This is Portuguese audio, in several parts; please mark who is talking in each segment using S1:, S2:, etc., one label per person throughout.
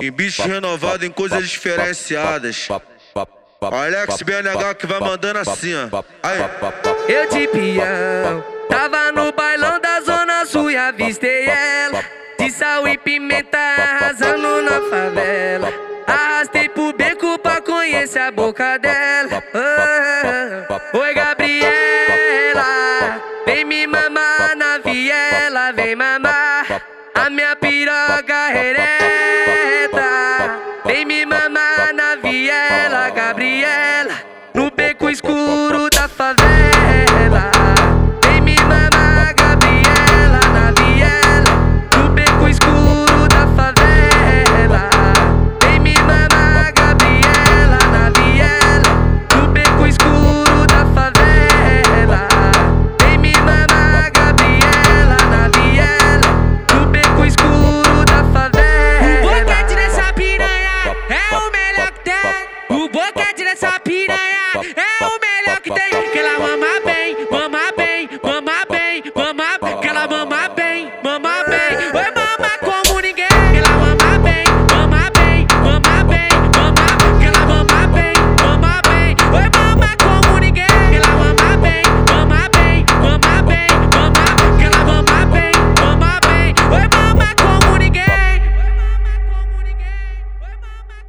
S1: Em bicho renovado em coisas diferenciadas. Alex BNH que vai mandando assim, ó. Aí.
S2: Eu de peão, tava no bailão da Zona Sul e avistei ela. De sal e pimenta arrasando na favela. Arrastei pro beco pra conhecer a boca dela. Oh, Oi, Gabriela, vem me mamar na viela, vem mamar. A minha piroca mamar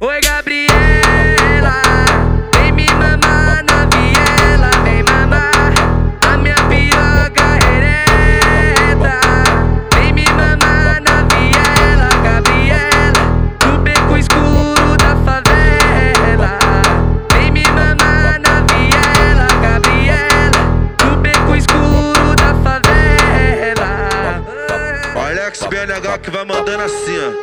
S2: Oi, Gabriela, vem me mamar na viela, vem mamar a minha piroca ereta. Vem me mamar na viela, Gabriela, no beco escuro da favela. Vem me mamar na viela, Gabriela, no beco escuro da favela.
S1: Alex BNH que vai mandando assim,